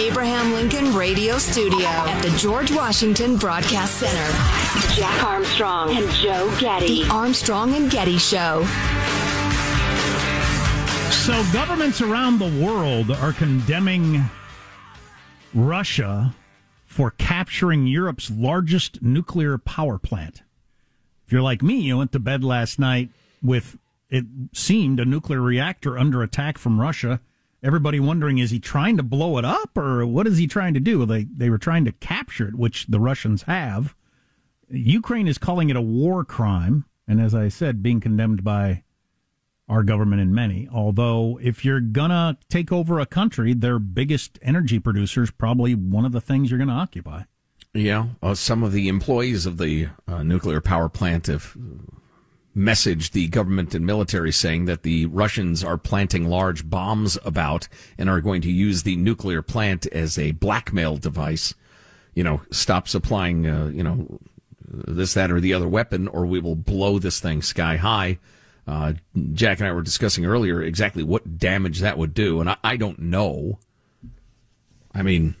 Abraham Lincoln Radio Studio at the George Washington Broadcast Center, Jack Armstrong and Joe Getty. The Armstrong and Getty Show. So, governments around the world are condemning Russia for capturing Europe's largest nuclear power plant. If you're like me, you went to bed last night with it seemed a nuclear reactor under attack from Russia. Everybody wondering is he trying to blow it up or what is he trying to do? They they were trying to capture it, which the Russians have. Ukraine is calling it a war crime, and as I said, being condemned by our government and many. Although, if you're gonna take over a country, their biggest energy producer is probably one of the things you're gonna occupy. Yeah, uh, some of the employees of the uh, nuclear power plant have messaged the government and military saying that the Russians are planting large bombs about and are going to use the nuclear plant as a blackmail device. You know, stop supplying, uh, you know, this, that, or the other weapon, or we will blow this thing sky high. Uh, Jack and I were discussing earlier exactly what damage that would do, and I, I don't know. I mean,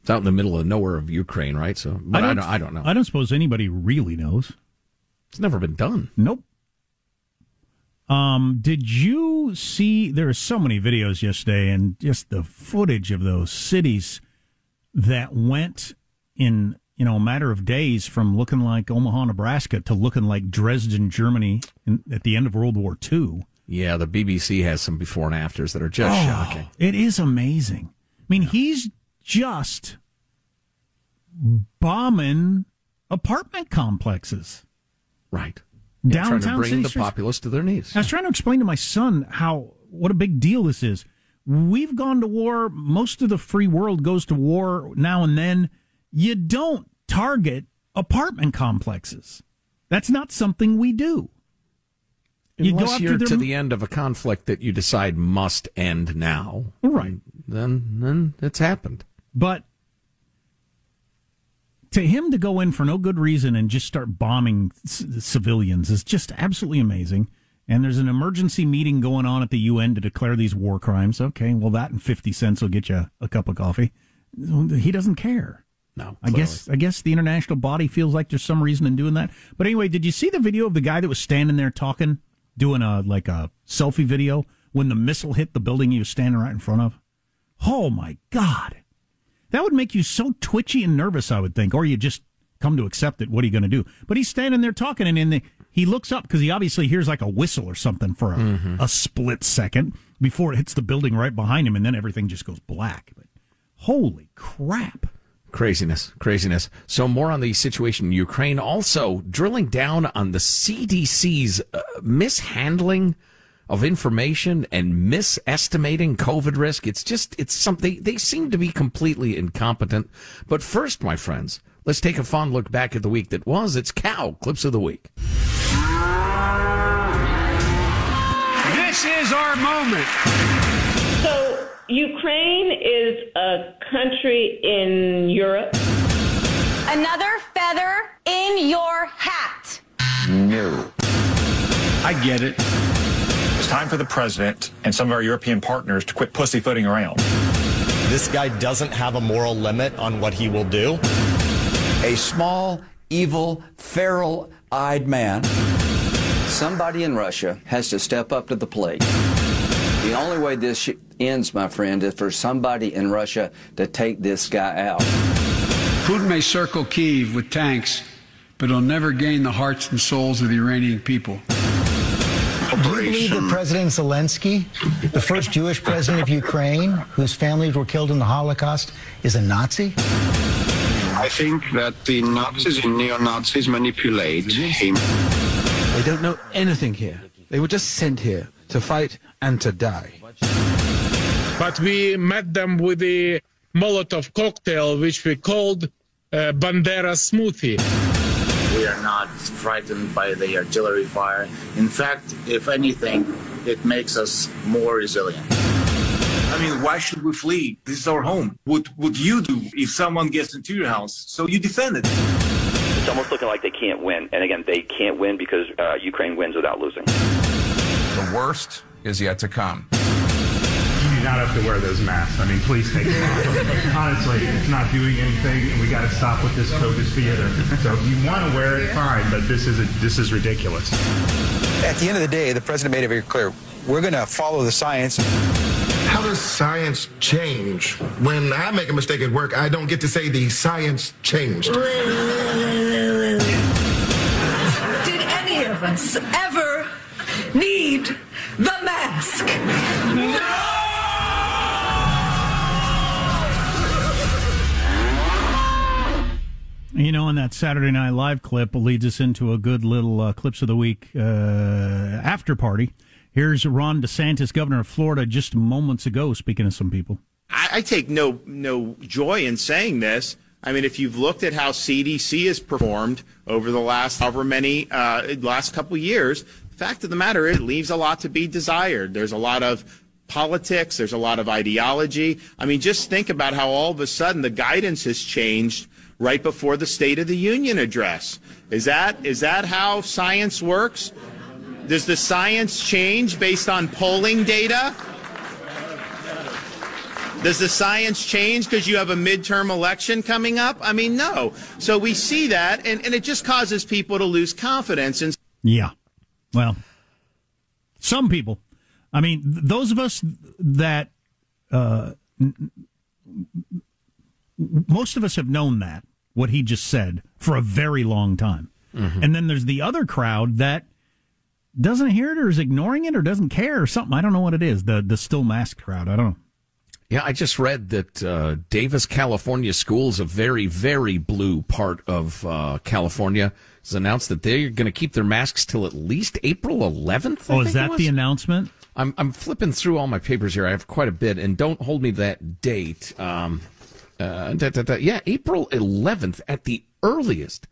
it's out in the middle of nowhere of Ukraine, right? So, but I don't, I don't, know. I don't suppose anybody really knows. It's never been done. Nope. Um, did you see? There are so many videos yesterday, and just the footage of those cities that went in you know a matter of days from looking like Omaha, Nebraska, to looking like Dresden, Germany, in, at the end of World War II. Yeah, the BBC has some before and afters that are just Oh, shocking. It is amazing. I mean, he's just bombing apartment complexes. Right. Yeah, trying to Downtown bring city the streets. populace to their knees. I was trying to explain to my son how what a big deal this is. We've gone to war. Most of the free world goes to war now and then. You don't target apartment complexes. That's not something we do. You go Unless you're their- to the end of a conflict that you decide must end now. Right. Then, then it's happened. But to him to go in for no good reason and just start bombing c- civilians is just absolutely amazing. And there's an emergency meeting going on at the UN to declare these war crimes. Okay, well, that and 50 cents will get you a cup of coffee. He doesn't care. No, I guess I guess the international body feels like there's some reason in doing that. But anyway, did you see the video of the guy that was standing there talking, doing a like a selfie video when the missile hit the building he was standing right in front of? Oh my god. That would make you so twitchy and nervous, I would think, or you just come to accept it. What are you going to do? But he's standing there talking, and in the, he looks up because he obviously hears like a whistle or something for a, mm-hmm. a split second before it hits the building right behind him, and then everything just goes black. But holy crap! Craziness, craziness. So more on the situation in Ukraine. Also drilling down on the CDC's uh, mishandling of information and misestimating COVID risk. It's just, it's something, they seem to be completely incompetent. But first, my friends, let's take a fond look back at the week that was. It's Cow Clips of the Week. This is our moment. So, Ukraine is a country in Europe. Another feather in your hat. No. I get it. It's time for the president and some of our European partners to quit pussyfooting around. This guy doesn't have a moral limit on what he will do. A small, evil, feral eyed man. Somebody in Russia has to step up to the plate. The only way this ends, my friend, is for somebody in Russia to take this guy out. Putin may circle Kiev with tanks, but he'll never gain the hearts and souls of the Iranian people. Do you believe that President Zelensky, the first Jewish president of Ukraine, whose families were killed in the Holocaust, is a Nazi? I think that the Nazis and neo-Nazis manipulate him. They don't know anything here. They were just sent here to fight and to die. But we met them with the Molotov cocktail, which we called uh, Bandera smoothie. We are not frightened by the artillery fire. In fact, if anything, it makes us more resilient. I mean, why should we flee? This is our home. What would you do if someone gets into your house? So you defend it. It's almost looking like they can't win. And again, they can't win because uh, Ukraine wins without losing. The worst is yet to come you do not have to wear those masks. I mean, please take them off. Honestly, it's not doing anything, and we got to stop with this COVID theater. So if you want to wear it, fine, but this is a, this is ridiculous. At the end of the day, the president made it very clear: we're going to follow the science. How does science change? When I make a mistake at work, I don't get to say the science changed. Did any of us ever need the mask? No! You know, and that Saturday Night Live clip leads us into a good little uh, clips of the week uh, after party. Here's Ron DeSantis, governor of Florida, just moments ago, speaking to some people. I, I take no no joy in saying this. I mean, if you've looked at how CDC has performed over the last however many uh, last couple years, the fact of the matter is, it leaves a lot to be desired. There's a lot of politics. There's a lot of ideology. I mean, just think about how all of a sudden the guidance has changed right before the State of the Union address. Is that is that how science works? Does the science change based on polling data? Does the science change because you have a midterm election coming up? I mean, no. So we see that, and, and it just causes people to lose confidence. And yeah, well, some people. I mean, those of us that uh, most of us have known that what he just said for a very long time. Mm-hmm. And then there's the other crowd that doesn't hear it or is ignoring it or doesn't care or something. I don't know what it is. The the still masked crowd. I don't know. Yeah, I just read that uh, Davis, California schools, a very, very blue part of uh, California, has announced that they're going to keep their masks till at least April 11th. I oh, is that the announcement? I'm I'm flipping through all my papers here. I have quite a bit, and don't hold me that date. Um, uh, da, da, da, yeah, April 11th at the earliest.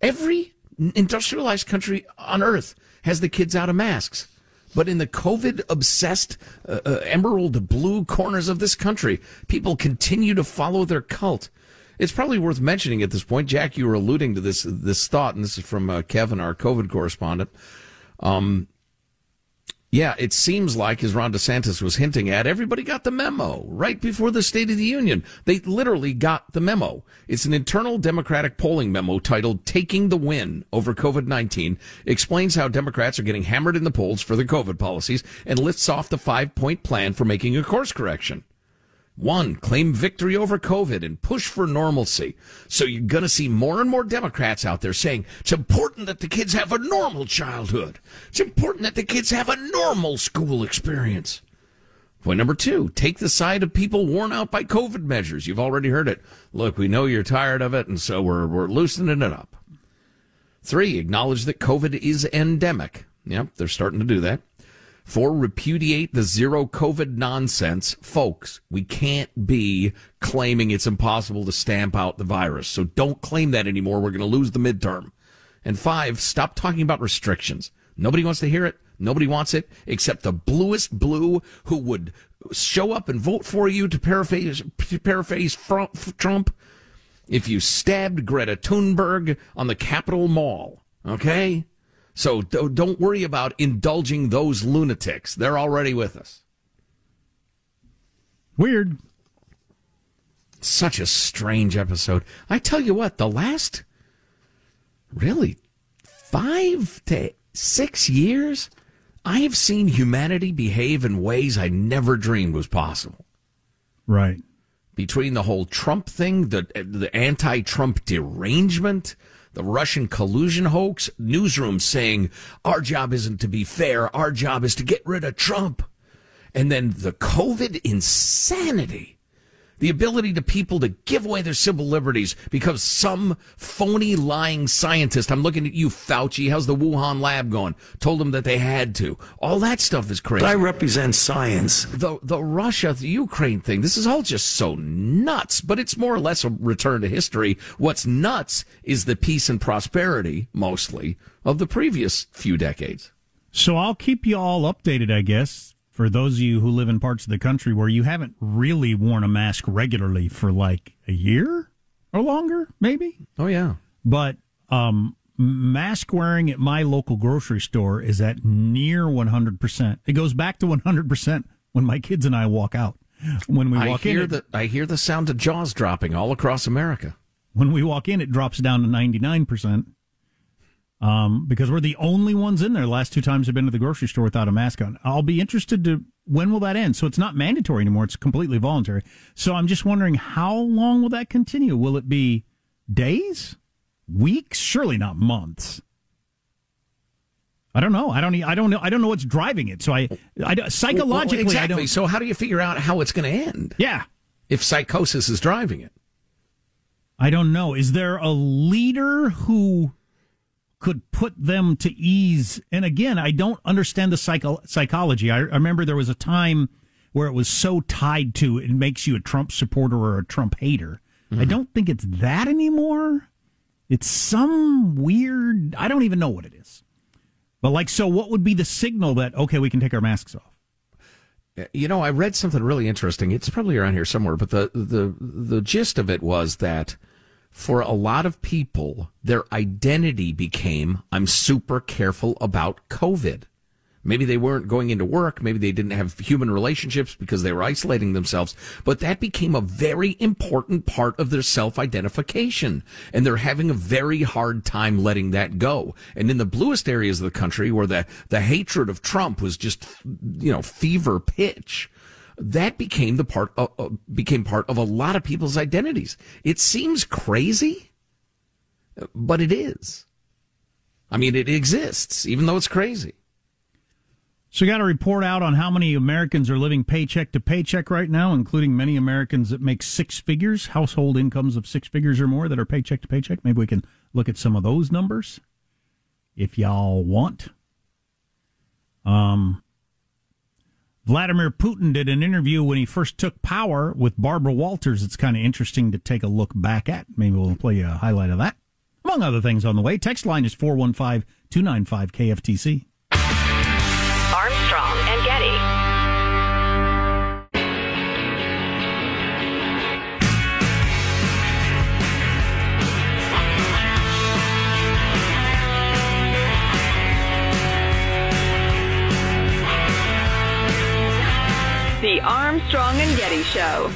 Every industrialized country on earth has the kids out of masks. But in the COVID obsessed uh, uh, emerald blue corners of this country, people continue to follow their cult. It's probably worth mentioning at this point, Jack. You were alluding to this this thought, and this is from uh, Kevin, our COVID correspondent. Um, yeah, it seems like, as Ron DeSantis was hinting at, everybody got the memo right before the State of the Union. They literally got the memo. It's an internal Democratic polling memo titled Taking the Win over COVID-19, explains how Democrats are getting hammered in the polls for their COVID policies, and lists off the five point plan for making a course correction. One, claim victory over COVID and push for normalcy. So you're going to see more and more Democrats out there saying it's important that the kids have a normal childhood. It's important that the kids have a normal school experience. Point number two, take the side of people worn out by COVID measures. You've already heard it. Look, we know you're tired of it, and so we're, we're loosening it up. Three, acknowledge that COVID is endemic. Yep, they're starting to do that. Four, repudiate the zero COVID nonsense. Folks, we can't be claiming it's impossible to stamp out the virus. So don't claim that anymore. We're going to lose the midterm. And five, stop talking about restrictions. Nobody wants to hear it. Nobody wants it except the bluest blue who would show up and vote for you to paraphrase, to paraphrase Trump if you stabbed Greta Thunberg on the Capitol Mall. Okay? So don't worry about indulging those lunatics. They're already with us. Weird. Such a strange episode. I tell you what, the last really five to six years, I have seen humanity behave in ways I never dreamed was possible. Right. Between the whole Trump thing, the the anti-Trump derangement, the Russian collusion hoax, newsrooms saying our job isn't to be fair, our job is to get rid of Trump. And then the COVID insanity the ability to people to give away their civil liberties because some phony lying scientist, I'm looking at you, Fauci, how's the Wuhan lab going? Told them that they had to. All that stuff is crazy. But I represent science. The, the Russia, the Ukraine thing, this is all just so nuts, but it's more or less a return to history. What's nuts is the peace and prosperity, mostly, of the previous few decades. So I'll keep you all updated, I guess for those of you who live in parts of the country where you haven't really worn a mask regularly for like a year or longer, maybe. Oh yeah. But um, mask wearing at my local grocery store is at near 100%. It goes back to 100% when my kids and I walk out. When we walk I hear in, the, I hear the sound of jaws dropping all across America. When we walk in, it drops down to 99% um, because we're the only ones in there. Last two times I've been to the grocery store without a mask on. I'll be interested to when will that end? So it's not mandatory anymore; it's completely voluntary. So I'm just wondering how long will that continue? Will it be days, weeks? Surely not months. I don't know. I don't. I don't know. I don't know what's driving it. So I, I psychologically, well, exactly. I don't. So how do you figure out how it's going to end? Yeah. If psychosis is driving it, I don't know. Is there a leader who could put them to ease. And again, I don't understand the psycho- psychology. I, I remember there was a time where it was so tied to it makes you a Trump supporter or a Trump hater. Mm-hmm. I don't think it's that anymore. It's some weird, I don't even know what it is. But like, so what would be the signal that, okay, we can take our masks off? You know, I read something really interesting. It's probably around here somewhere, but the, the, the gist of it was that for a lot of people, their identity became I'm super careful about COVID. Maybe they weren't going into work. Maybe they didn't have human relationships because they were isolating themselves. But that became a very important part of their self identification. And they're having a very hard time letting that go. And in the bluest areas of the country where the, the hatred of Trump was just, you know, fever pitch, that became the part of, uh, became part of a lot of people's identities. It seems crazy, but it is. I mean, it exists, even though it's crazy. So, you got a report out on how many Americans are living paycheck to paycheck right now, including many Americans that make six figures, household incomes of six figures or more that are paycheck to paycheck. Maybe we can look at some of those numbers if y'all want. Um, Vladimir Putin did an interview when he first took power with Barbara Walters. It's kind of interesting to take a look back at. Maybe we'll play a highlight of that. Among other things on the way. Text line is 415 295 KFTC. The Armstrong and Getty Show.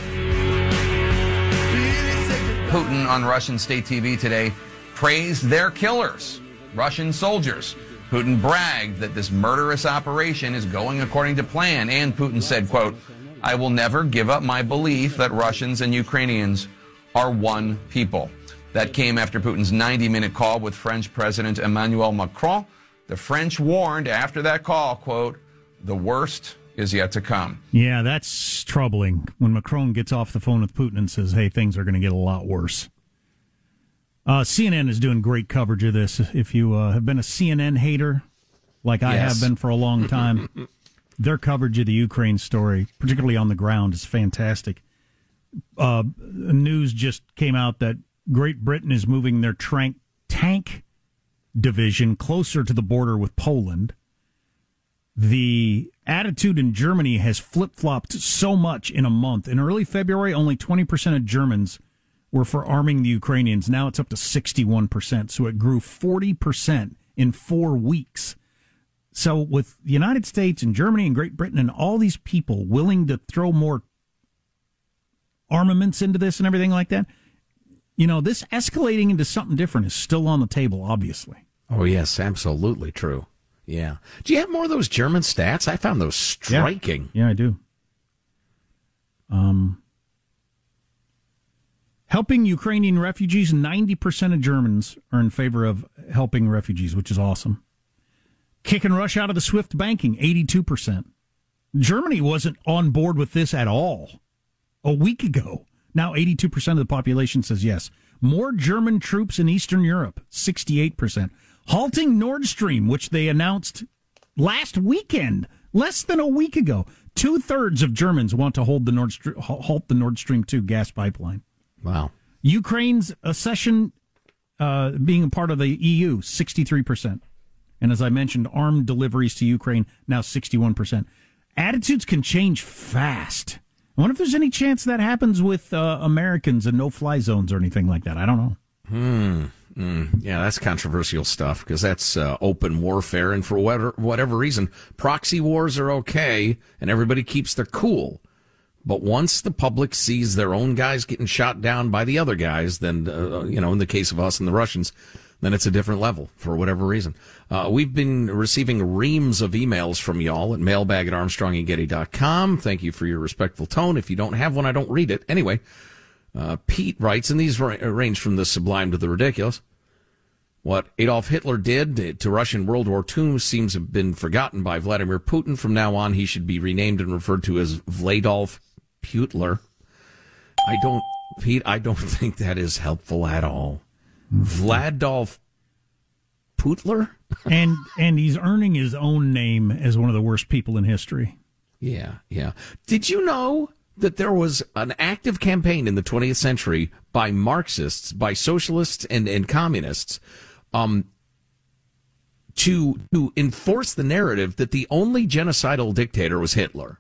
Putin on Russian state TV today praised their killers, Russian soldiers. Putin bragged that this murderous operation is going according to plan, and Putin said, quote, I will never give up my belief that Russians and Ukrainians are one people. That came after Putin's 90 minute call with French President Emmanuel Macron. The French warned after that call, quote, the worst is yet to come. Yeah, that's troubling when Macron gets off the phone with Putin and says, hey, things are going to get a lot worse. Uh, CNN is doing great coverage of this. If you uh, have been a CNN hater, like I Yes. have been for a long time, their coverage of the Ukraine story, particularly on the ground, is fantastic. Uh, news just came out that Great Britain is moving their trank, tank division closer to the border with Poland. The attitude in Germany has flip flopped so much in a month. In early February, only 20% of Germans were for arming the Ukrainians. Now it's up to 61%. So it grew 40% in four weeks. So with the United States and Germany and Great Britain and all these people willing to throw more armaments into this and everything like that, you know, this escalating into something different is still on the table, obviously. Oh, yes, absolutely true. Yeah. Do you have more of those German stats? I found those striking. Yeah, I do. Um, helping Ukrainian refugees, 90% of Germans are in favor of helping refugees, which is awesome. Kicking Russia out of the SWIFT banking, 82%. Germany wasn't on board with this at all a week ago. Now 82% of the population says yes. More German troops in Eastern Europe, 68%. Halting Nord Stream, which they announced last weekend, less than a week ago. Two thirds of Germans want to hold the Nord Stream, halt the Nord Stream 2 gas pipeline. Wow. Ukraine's accession uh, being a part of the EU, 63%. And as I mentioned, armed deliveries to Ukraine, now 61%. Attitudes can change fast. I wonder if there's any chance that happens with uh, Americans and no fly zones or anything like that. I don't know. Hmm. Mm, yeah, that's controversial stuff because that's uh, open warfare, and for whatever, whatever reason, proxy wars are okay, and everybody keeps their cool. But once the public sees their own guys getting shot down by the other guys, then uh, you know, in the case of us and the Russians, then it's a different level for whatever reason. Uh, we've been receiving reams of emails from y'all at mailbag at armstrongandgetty.com. Thank you for your respectful tone. If you don't have one, I don't read it. Anyway, uh, Pete writes, and these ra- range from the sublime to the ridiculous. What Adolf Hitler did to Russian World War II seems to have been forgotten by Vladimir Putin. From now on, he should be renamed and referred to as Vladolf Putler. I don't, Pete, I don't think that is helpful at all. Vladolf Putler? and and he's earning his own name as one of the worst people in history. Yeah, yeah. Did you know that there was an active campaign in the 20th century by Marxists, by socialists and, and communists, um, to to enforce the narrative that the only genocidal dictator was Hitler.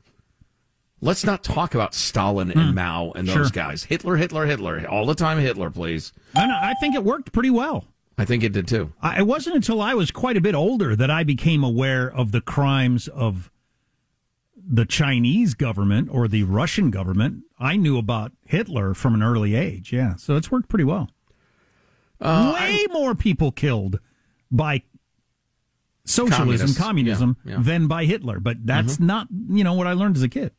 Let's not talk about Stalin and Mao and those Sure. guys. Hitler, Hitler, Hitler. All the time Hitler, please. I, know, I think it worked pretty well. I think it did too. I, it wasn't until I was quite a bit older that I became aware of the crimes of the Chinese government or the Russian government. I knew about Hitler from an early age. Yeah, so it's worked pretty well. Uh, Way more people killed by socialism, Communists. communism, Yeah, yeah. than by Hitler. But that's Mhm. not, you know, what I learned as a kid.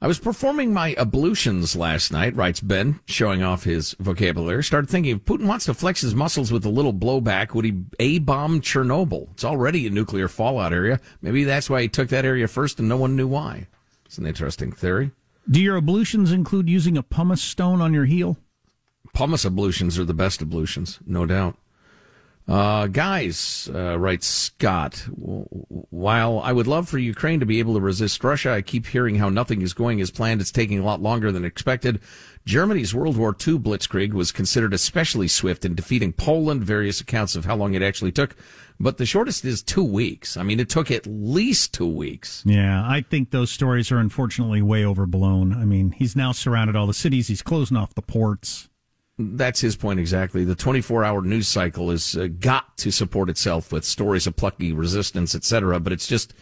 I was performing my ablutions last night, writes Ben, showing off his vocabulary. Started thinking if Putin wants to flex his muscles with a little blowback, would he A bomb Chernobyl? It's already a nuclear fallout area. Maybe that's why he took that area first and no one knew why. It's an interesting theory. Do your ablutions include using a pumice stone on your heel? Pumice ablutions are the best ablutions, no doubt. Uh, guys, uh, writes Scott, while I would love for Ukraine to be able to resist Russia, I keep hearing how nothing is going as planned. It's taking a lot longer than expected. Germany's World War II blitzkrieg was considered especially swift in defeating Poland, various accounts of how long it actually took. But the shortest is two weeks. I mean, it took at least two weeks. Yeah, I think those stories are unfortunately way overblown. I mean, he's now surrounded all the cities. He's closing off the ports. That's his point exactly. The 24 hour news cycle has uh, got to support itself with stories of plucky resistance, etc. But it's just,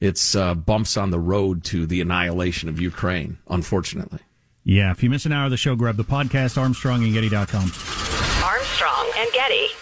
it's uh, bumps on the road to the annihilation of Ukraine, unfortunately. Yeah, if you miss an hour of the show, grab the podcast, Armstrong and armstrongandgetty.com. Armstrong and Getty.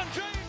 James.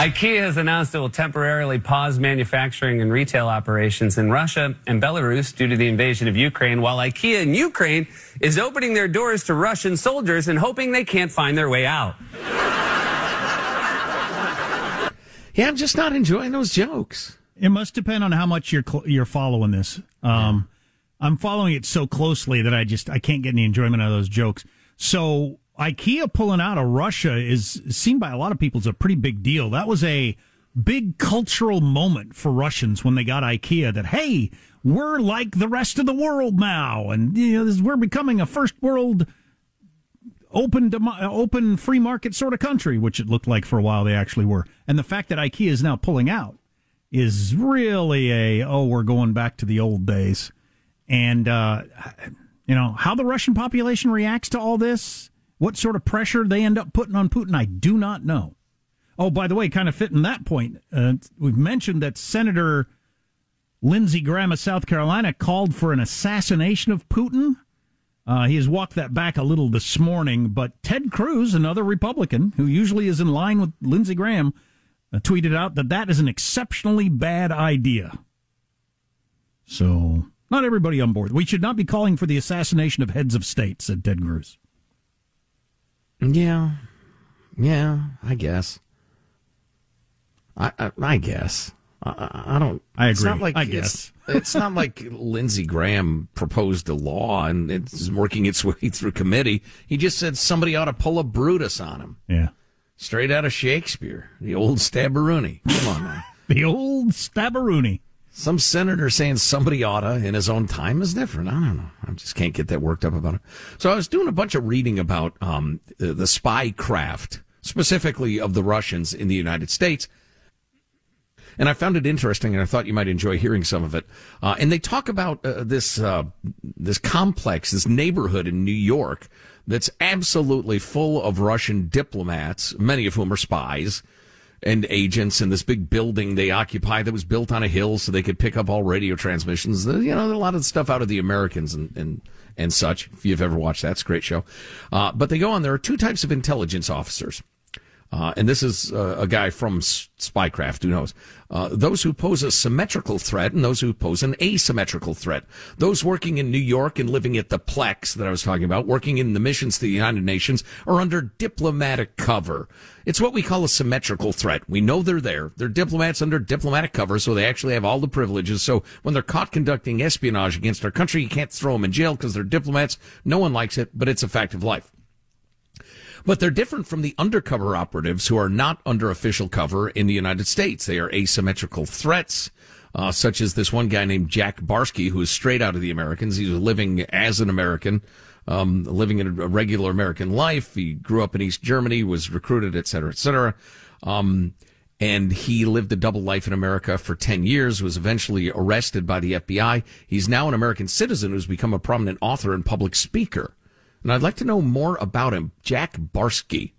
IKEA has announced it will temporarily pause manufacturing and retail operations in Russia and Belarus due to the invasion of Ukraine, while IKEA in Ukraine is opening their doors to Russian soldiers and hoping they can't find their way out. Yeah, I'm just not enjoying those jokes. It must depend on how much you're cl- you're following this. Um, I'm following it so closely that I just I can't get any enjoyment out of those jokes. So IKEA pulling out of Russia is seen by a lot of people as a pretty big deal. That was a big cultural moment for Russians when they got IKEA. That hey, we're like the rest of the world now, and you know we're becoming a first world open open free market sort of country, which it looked like for a while they actually were. And the fact that IKEA is now pulling out is really a oh we're going back to the old days. And, uh, you know, how the Russian population reacts to all this, what sort of pressure they end up putting on Putin, I do not know. Oh, by the way, kind of fitting that point, uh, we've mentioned that Senator Lindsey Graham of South Carolina called for an assassination of Putin. Uh, he has walked that back a little this morning, but Ted Cruz, another Republican who usually is in line with Lindsey Graham, uh, tweeted out that that is an exceptionally bad idea. So not everybody on board. We should not be calling for the assassination of heads of state, said Ted Cruz. Yeah. Yeah, I guess. I, I, I guess. I, I don't. I agree. It's not like I it's- guess. it's not like Lindsey Graham proposed a law and it's working its way through committee. He just said somebody ought to pull a Brutus on him. Yeah. Straight out of Shakespeare, the old Stabberoonie. Come on, man. the old Stabberoonie. Some senator saying somebody oughta in his own time is different. I don't know. I just can't get that worked up about it. So I was doing a bunch of reading about um, the, spy craft, specifically of the Russians in the United States. And I found it interesting, and I thought you might enjoy hearing some of it. Uh, and they talk about uh, this uh, this complex, this neighborhood in New York that's absolutely full of Russian diplomats, many of whom are spies and agents. in this big building they occupy that was built on a hill so they could pick up all radio transmissions. You know, a lot of stuff out of the Americans and and and such. If you've ever watched that, it's a great show. Uh, but they go on. There are two types of intelligence officers. Uh, and this is uh, a guy from Spycraft, who knows? Uh, those who pose a symmetrical threat and those who pose an asymmetrical threat. Those working in New York and living at the Plex that I was talking about, working in the missions to the United Nations, are under diplomatic cover. It's what we call a symmetrical threat. We know they're there. They're diplomats under diplomatic cover, so they actually have all the privileges. So when they're caught conducting espionage against our country, you can't throw them in jail because they're diplomats. No one likes it, but it's a fact of life. But they're different from the undercover operatives who are not under official cover in the United States. They are asymmetrical threats, uh, such as this one guy named Jack Barsky, who is straight out of the Americans. He was living as an American, um, living in a regular American life. He grew up in East Germany, was recruited, et cetera, et cetera. Um, and he lived a double life in America for 10 years, was eventually arrested by the FBI. He's now an American citizen who's become a prominent author and public speaker. And I'd like to know more about him, Jack Barsky.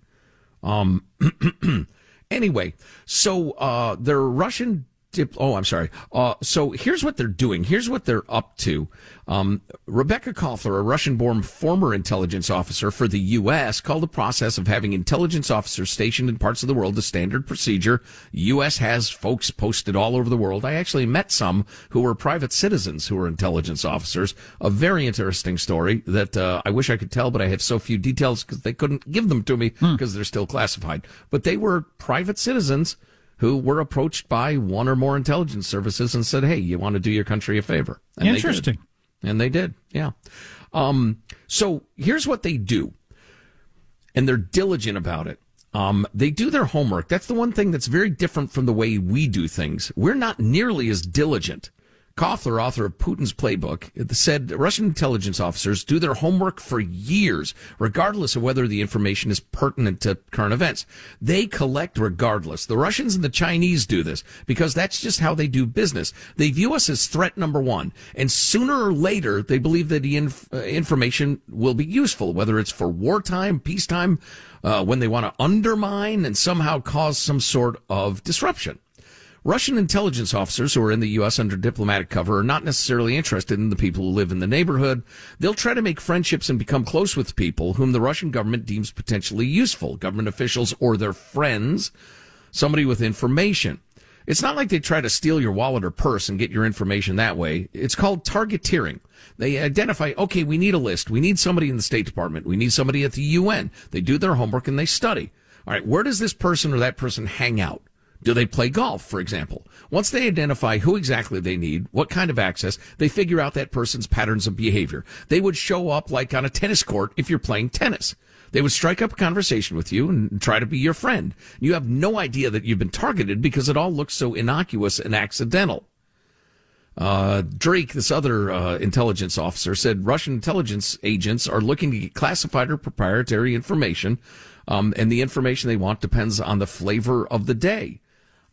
Um, anyway, so uh, they're Russian. Dip- oh, I'm sorry. Uh, so here's what they're doing. Here's what they're up to. Um, Rebecca Koffler, a Russian-born former intelligence officer for the U.S., called the process of having intelligence officers stationed in parts of the world a standard procedure. U.S. has folks posted all over the world. I actually met some who were private citizens who were intelligence officers. A very interesting story that uh, I wish I could tell, but I have so few details because they couldn't give them to me because they're still classified. But they were private citizens who were approached by one or more intelligence services and said, "Hey, you want to do your country a favor?" And they. Interesting. And they did, yeah. Um, so here's what they do, and they're diligent about it. Um, they do their homework. That's the one thing that's very different from the way we do things. We're not nearly as diligent. Koffler, author of Putin's Playbook, said Russian intelligence officers do their homework for years, regardless of whether the information is pertinent to current events. They collect regardless. The Russians and the Chinese do this because that's just how they do business. They view us as threat number one, and sooner or later, they believe that the inf- uh, information will be useful, whether it's for wartime, peacetime, uh, when they want to undermine and somehow cause some sort of disruption. Russian intelligence officers who are in the U.S. under diplomatic cover are not necessarily interested in the people who live in the neighborhood. They'll try to make friendships and become close with people whom the Russian government deems potentially useful, government officials or their friends, somebody with information. It's not like they try to steal your wallet or purse and get your information that way. It's called targeteering. They identify, okay, we need a list. We need somebody in the State Department. We need somebody at the UN. They do their homework and they study. All right, where does this person or that person hang out? Do they play golf, for example? Once they identify who exactly they need, what kind of access, they figure out that person's patterns of behavior. They would show up like on a tennis court if you're playing tennis. They would strike up a conversation with you and try to be your friend. You have no idea that you've been targeted because it all looks so innocuous and accidental. Uh, Drake, this other uh, intelligence officer, said Russian intelligence agents are looking to get classified or proprietary information, um, and the information they want depends on the flavor of the day.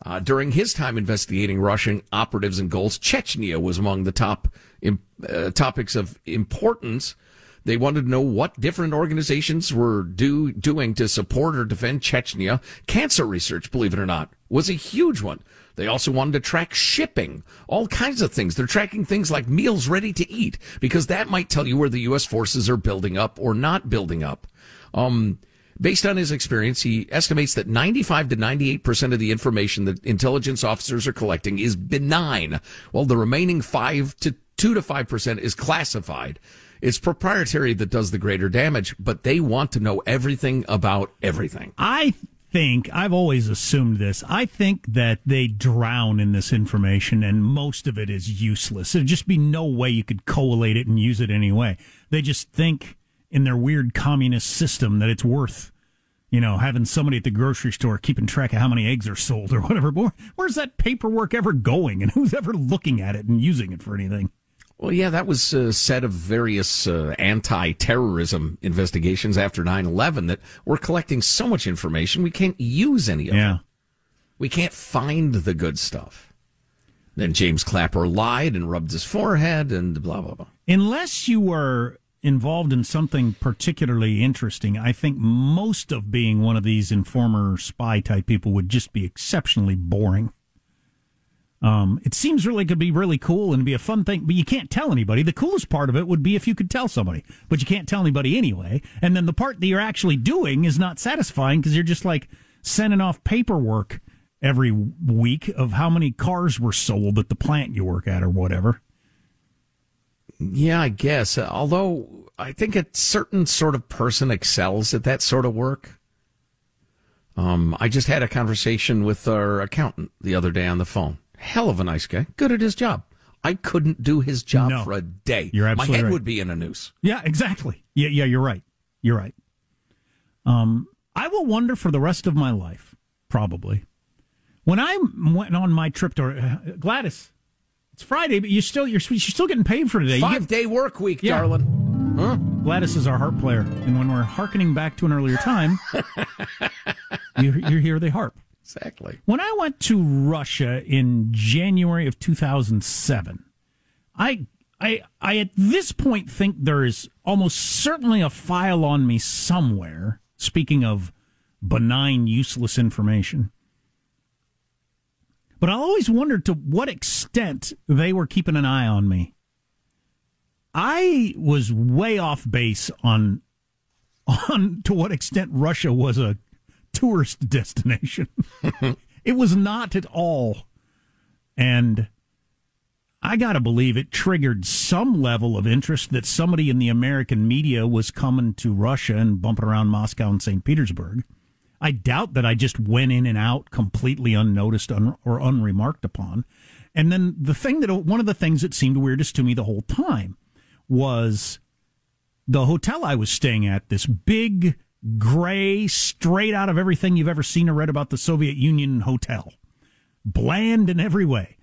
Uh, during his time investigating Russian operatives and goals, Chechnya was among the top im- uh, topics of importance. They wanted to know what different organizations were do, doing to support or defend Chechnya. Cancer research, believe it or not, was a huge one. They also wanted to track shipping, all kinds of things. They're tracking things like meals ready to eat because that might tell you where the U.S. forces are building up or not building up. Um, Based on his experience, he estimates that 95 to 98% of the information that intelligence officers are collecting is benign, while the remaining 5 to 2 to 5% is classified. It's proprietary that does the greater damage, but they want to know everything about everything. I think I've always assumed this. I think that they drown in this information, and most of it is useless. There'd just be no way you could collate it and use it anyway. They just think in their weird communist system that it's worth, you know, having somebody at the grocery store keeping track of how many eggs are sold or whatever. But where's that paperwork ever going, and who's ever looking at it and using it for anything? Well, yeah, that was uh, said of various uh, anti terrorism investigations after 9 11 that we're collecting so much information we can't use any of Yeah. it. We can't find the good stuff. Then James Clapper lied and rubbed his forehead and blah, blah, blah. Unless you were involved in something particularly interesting, I think most of being one of these informer spy type people would just be exceptionally boring. Um, it seems really could be really cool and be a fun thing, but you can't tell anybody. The coolest part of it would be if you could tell somebody, but you can't tell anybody anyway. And then the part that you're actually doing is not satisfying because you're just like sending off paperwork every week of how many cars were sold at the plant you work at or whatever. Yeah, I guess. Uh, although I think a certain sort of person excels at that sort of work. Um, I just had a conversation with our accountant the other day on the phone. Hell of a nice guy, good at his job. I couldn't do his job No. for a day. You're absolutely My head right. would be in a noose. Yeah, exactly. Yeah, yeah, you're right. You're right. Um, I will wonder for the rest of my life, probably, when I went on my trip to uh, Gladys. It's Friday, but you still you're, you're still getting paid for today. You Five get- day work week, Yeah. darling. Huh? Gladys is our harp player, and when we're harkening back to an earlier time, you, you hear the harp. Exactly. When I went to Russia in January of 2007, I I I at this point think there is almost certainly a file on me somewhere. Speaking of benign, useless information. But I always wondered to what extent they were keeping an eye on me. I was way off base on on to what extent Russia was a tourist destination. it was not at all. And I got to believe it triggered some level of interest that somebody in the American media was coming to Russia and bumping around Moscow and St. Petersburg. I doubt that I just went in and out completely unnoticed un- or unremarked upon. And then the thing that one of the things that seemed weirdest to me the whole time was the hotel I was staying at, this big, gray, straight out of everything you've ever seen or read about the Soviet Union hotel. Bland in every way.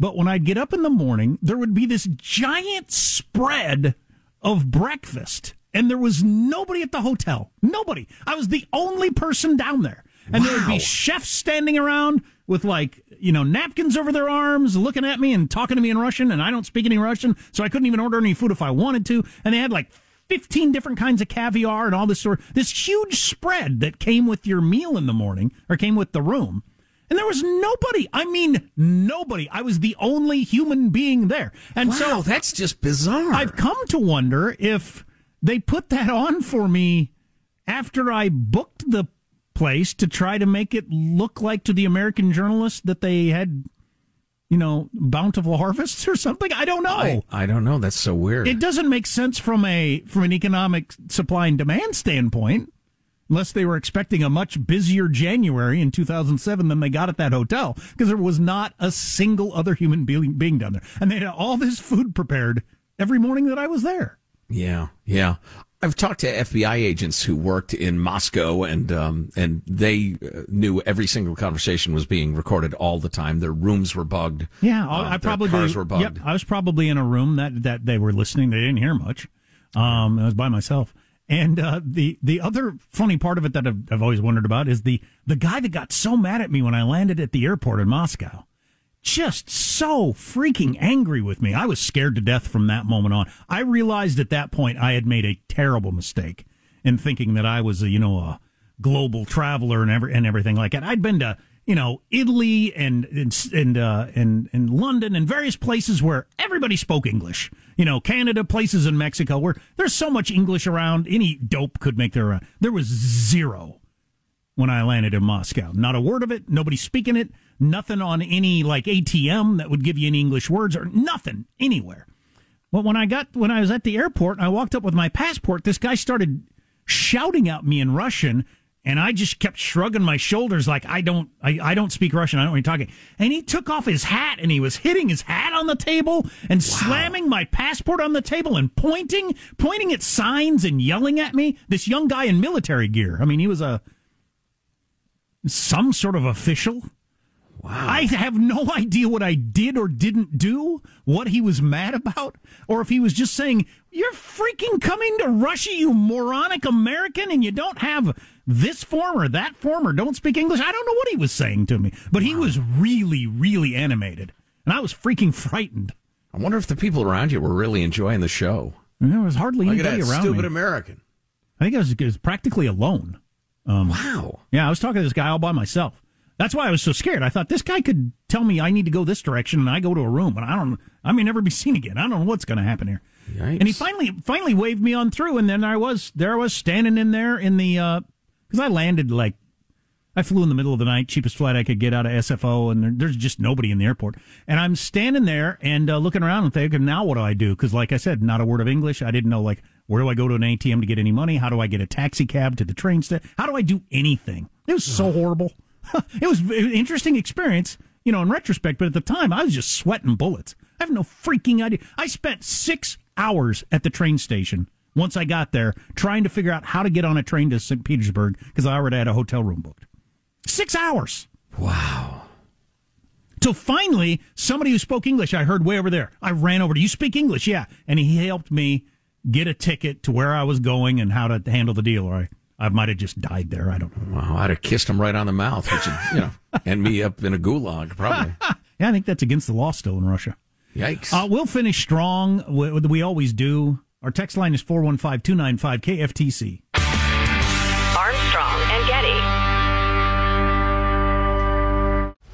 But when I'd get up in the morning, there would be this giant spread of breakfast. And there was nobody at the hotel. Nobody. I was the only person down there. And there would be chefs standing around with like, you know, napkins over their arms, looking at me and talking to me in Russian. And I don't speak any Russian, so I couldn't even order any food if I wanted to. And they had like 15 different kinds of caviar and all this sort this huge spread that came with your meal in the morning or came with the room. And there was nobody. I mean, nobody. I was the only human being there. And so Wow, that's just bizarre. I've come to wonder if they put that on for me after I booked the place to try to make it look like to the American journalists that they had, you know, bountiful harvests or something. I don't know. I, I don't know. That's so weird. It doesn't make sense from a from an economic supply and demand standpoint, unless they were expecting a much busier January in 2007 than they got at that hotel, because there was not a single other human being, being down there, and they had all this food prepared every morning that I was there. Yeah, yeah. I've talked to FBI agents who worked in Moscow, and um, and they uh, knew every single conversation was being recorded all the time. Their rooms were bugged. Yeah, Uh, I their probably cars were bugged. Yep, I was probably in a room that that they were listening. They didn't hear much. Um, I was by myself. And uh, the the other funny part of it that I've, I've always wondered about is the the guy that got so mad at me when I landed at the airport in Moscow, just so freaking angry with me. I was scared to death from that moment on. I realized at that point I had made a terrible mistake in thinking that I was a you know a global traveler and every and everything like that. I'd been to you know Italy and and and uh, and, and London and various places where everybody spoke English. You know Canada, places in Mexico where there's so much English around. Any dope could make their. Uh, there was zero when I landed in Moscow. Not a word of it. Nobody speaking it. Nothing on any like ATM that would give you any English words or nothing anywhere. Well, when I got when I was at the airport and I walked up with my passport, this guy started shouting at me in Russian And I just kept shrugging my shoulders like I don't I, I don't speak Russian. I don't know what you're talking. And he took off his hat and he was hitting his hat on the table and slamming my passport on the table and pointing pointing at signs and yelling at me. This young guy in military gear. I mean, he was a some sort of official. Wow. I have no idea what I did or didn't do, what he was mad about, or if he was just saying, You're freaking coming to Russia, you moronic American, and you don't have this form or that form or don't speak English. I don't know what he was saying to me, but he was really, really animated. And I was freaking frightened. I wonder if the people around you were really enjoying the show. There was hardly Look at anybody that around stupid me. American. I think I was, I was practically alone. Um, wow. Yeah, I was talking to this guy all by myself. That's why I was so scared. I thought this guy could tell me I need to go this direction, and I go to a room, and I don't. I may never be seen again. I don't know what's going to happen here. Yikes. And he finally finally waved me on through, and then I was there. I was standing in there in the because I landed like I flew in the middle of the night, cheapest flight I could get out of SFO, and there, there's just nobody in the airport. And I'm standing there and uh, looking around and thinking, now what do I do? Because like I said, not a word of English. I didn't know like where do I go to an ATM to get any money? How do I get a taxi cab to the train station? How do I do anything? It was so horrible. it was an interesting experience, you know, in retrospect. But at the time, I was just sweating bullets. I have no freaking idea. I spent six hours at the train station once I got there trying to figure out how to get on a train to St. Petersburg because I already had a hotel room booked. Six hours. Wow. Till finally, somebody who spoke English, I heard way over there. I ran over to, you speak English? Yeah. And he helped me get a ticket to where I was going and how to handle the deal. Or I, I might have just died there. I don't know. Wow, I'd have kissed him right on the mouth, which would, you know, end me up in a gulag, probably. yeah, I think that's against the law still in Russia. Yikes. Uh, we'll finish strong. We, we always do. Our text line is 415 295 KFTC.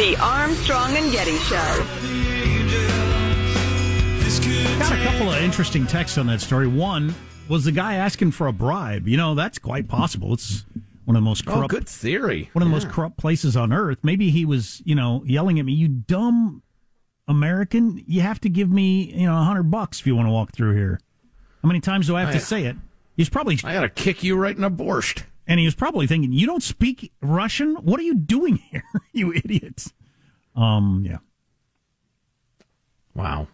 The Armstrong and Getty Show. Got a couple of interesting texts on that story. One was the guy asking for a bribe. You know, that's quite possible. It's one of the most Oh, corrupt. good theory. One of the Yeah. most corrupt places on earth. Maybe he was, you know, yelling at me, "You dumb American! You have to give me, you know, a hundred bucks if you want to walk through here." How many times do I have I- to say it? He's probably. I got to kick you right in the borscht. And he was probably thinking, "You don't speak Russian? What are you doing here, you idiots?" Um, yeah. Wow.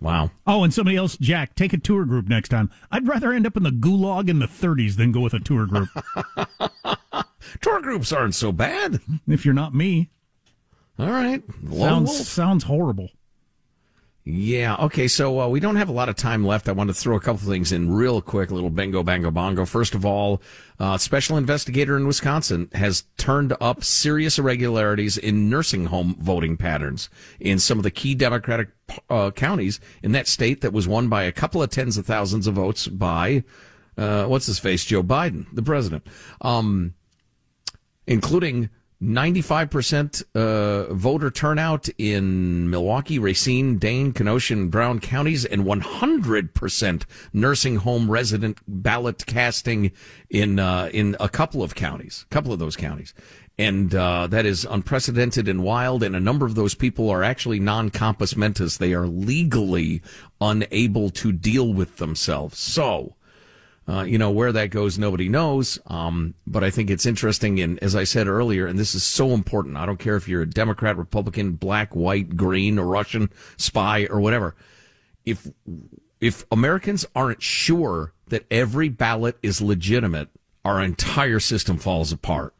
Wow. Oh, and somebody else, Jack, take a tour group next time. I'd rather end up in the gulag in the 30s than go with a tour group. Tour groups aren't so bad. if you're not me. All right. Lone Sounds, wolf. sounds horrible. Yeah. Okay. So uh, we don't have a lot of time left. I want to throw a couple things in real quick. Little bingo, bango, bongo. First of all, uh, special investigator in Wisconsin has turned up serious irregularities in nursing home voting patterns in some of the key Democratic uh, counties in that state that was won by a couple of tens of thousands of votes by uh, what's his face, Joe Biden, the president, um, including 95% uh, voter turnout in Milwaukee, Racine, Dane, Kenosha, and Brown counties, and 100% nursing home resident ballot casting in uh, in a couple of counties, a couple of those counties. And uh, that is unprecedented and wild. And a number of those people are actually non compos mentis. They are legally unable to deal with themselves. So, uh, you know, where that goes, nobody knows. Um, but I think it's interesting. And as I said earlier, and this is so important, I don't care if you're a Democrat, Republican, black, white, green, or Russian spy or whatever. If, if Americans aren't sure that every ballot is legitimate, our entire system falls apart.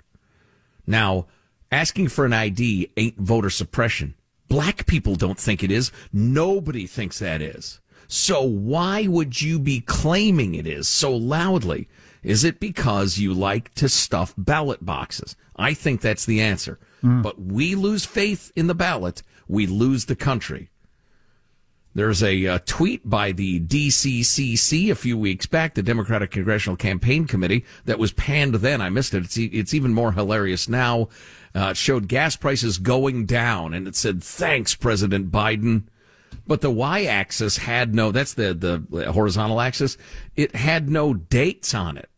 Now, asking for an ID ain't voter suppression. Black people don't think it is. Nobody thinks that is. So why would you be claiming it is so loudly? Is it because you like to stuff ballot boxes? I think that's the answer. But we lose faith in the ballot, we lose the country. There's a uh, tweet by the DCCC a few weeks back, the Democratic Congressional Campaign Committee, that was panned then. I missed it. It's, it's even more hilarious now. Uh, it showed gas prices going down, and it said, "Thanks, President Biden." But the y-axis had no. That's the the horizontal axis. It had no dates on it.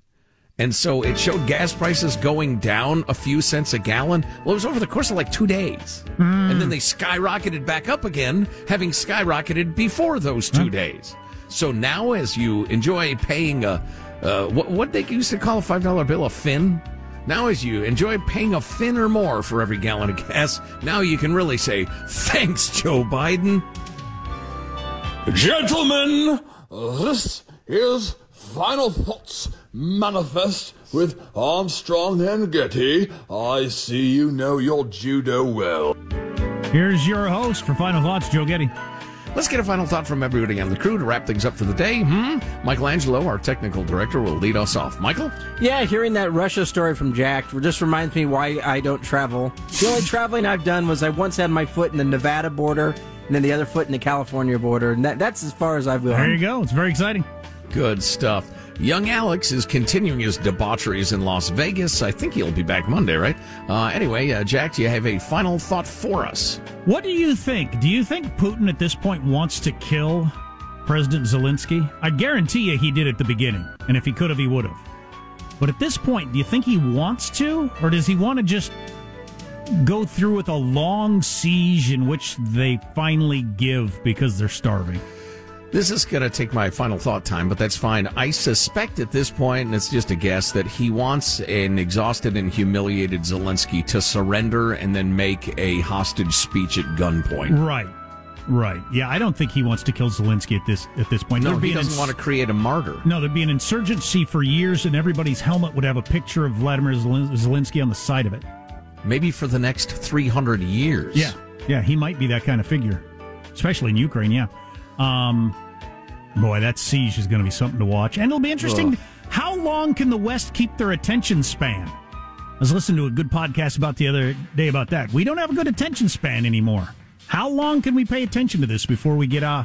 And so it showed gas prices going down a few cents a gallon. Well, it was over the course of like two days. And then they skyrocketed back up again, having skyrocketed before those two days. So now, as you enjoy paying a, uh, what, what they used to call a $5 bill a fin, now as you enjoy paying a fin or more for every gallon of gas, now you can really say, thanks, Joe Biden. Gentlemen, this is Final Thoughts Manifest with Armstrong and Getty. I see you know your judo well. Here's your host for Final Thoughts, Joe Getty. Let's get a final thought from everybody on the crew to wrap things up for the day. Hmm? Michelangelo, our technical director, will lead us off. Michael? Yeah, hearing that Russia story from Jack just reminds me why I don't travel. The only traveling I've done was I once had my foot in the Nevada border and then the other foot in the California border, and that, that's as far as I've gone. There you go. It's very exciting. Good stuff. Young Alex is continuing his debaucheries in Las Vegas. I think he'll be back Monday, right? Uh, anyway, uh, Jack, do you have a final thought for us? What do you think? Do you think Putin at this point wants to kill President Zelensky? I guarantee you he did at the beginning. And if he could have, he would have. But at this point, do you think he wants to? Or does he want to just go through with a long siege in which they finally give because they're starving? This is going to take my final thought time, but that's fine. I suspect at this point, and it's just a guess, that he wants an exhausted and humiliated Zelensky to surrender and then make a hostage speech at gunpoint. Right. Right. Yeah, I don't think he wants to kill Zelensky at this at this point. No, There'd be he doesn't ins- want to create a martyr. No, there'd be an insurgency for years, and everybody's helmet would have a picture of Vladimir Zelensky on the side of it. Maybe for the next 300 years. Yeah, yeah, he might be that kind of figure, especially in Ukraine. Yeah. Um, Boy, that siege is going to be something to watch. And it'll be interesting. Ugh. How long can the West keep their attention span? I was listening to a good podcast about the other day about that. We don't have a good attention span anymore. How long can we pay attention to this before we get uh,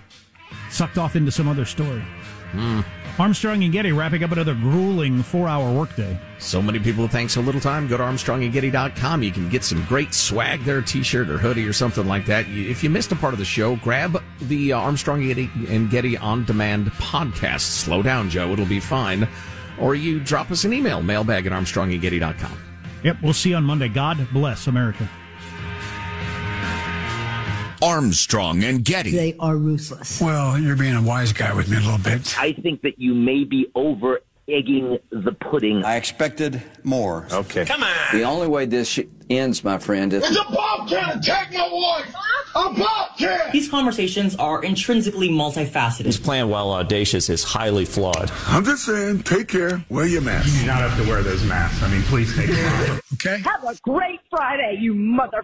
sucked off into some other story? Mm. Armstrong and Getty wrapping up another grueling four hour workday. So many people thanks so little time. Go to ArmstrongandGetty.com. You can get some great swag there, t shirt or hoodie or something like that. If you missed a part of the show, grab the uh, Armstrong and Getty on demand podcast. Slow down, Joe. It'll be fine. Or you drop us an email, mailbag at ArmstrongandGetty.com. Yep, we'll see you on Monday. God bless America. Armstrong and Getty. They are ruthless. Well, you're being a wise guy with me a little bit. I think that you may be over egging the pudding. I expected more. Okay. Come on. The only way this ends, my friend, is. It's a bobcat attack my wife! A bobcat! These conversations are intrinsically multifaceted. His plan, while audacious, is highly flawed. I'm just saying, take care, wear your mask. You do not have to wear those masks. I mean, please take care. Okay? Have a great Friday, you mother.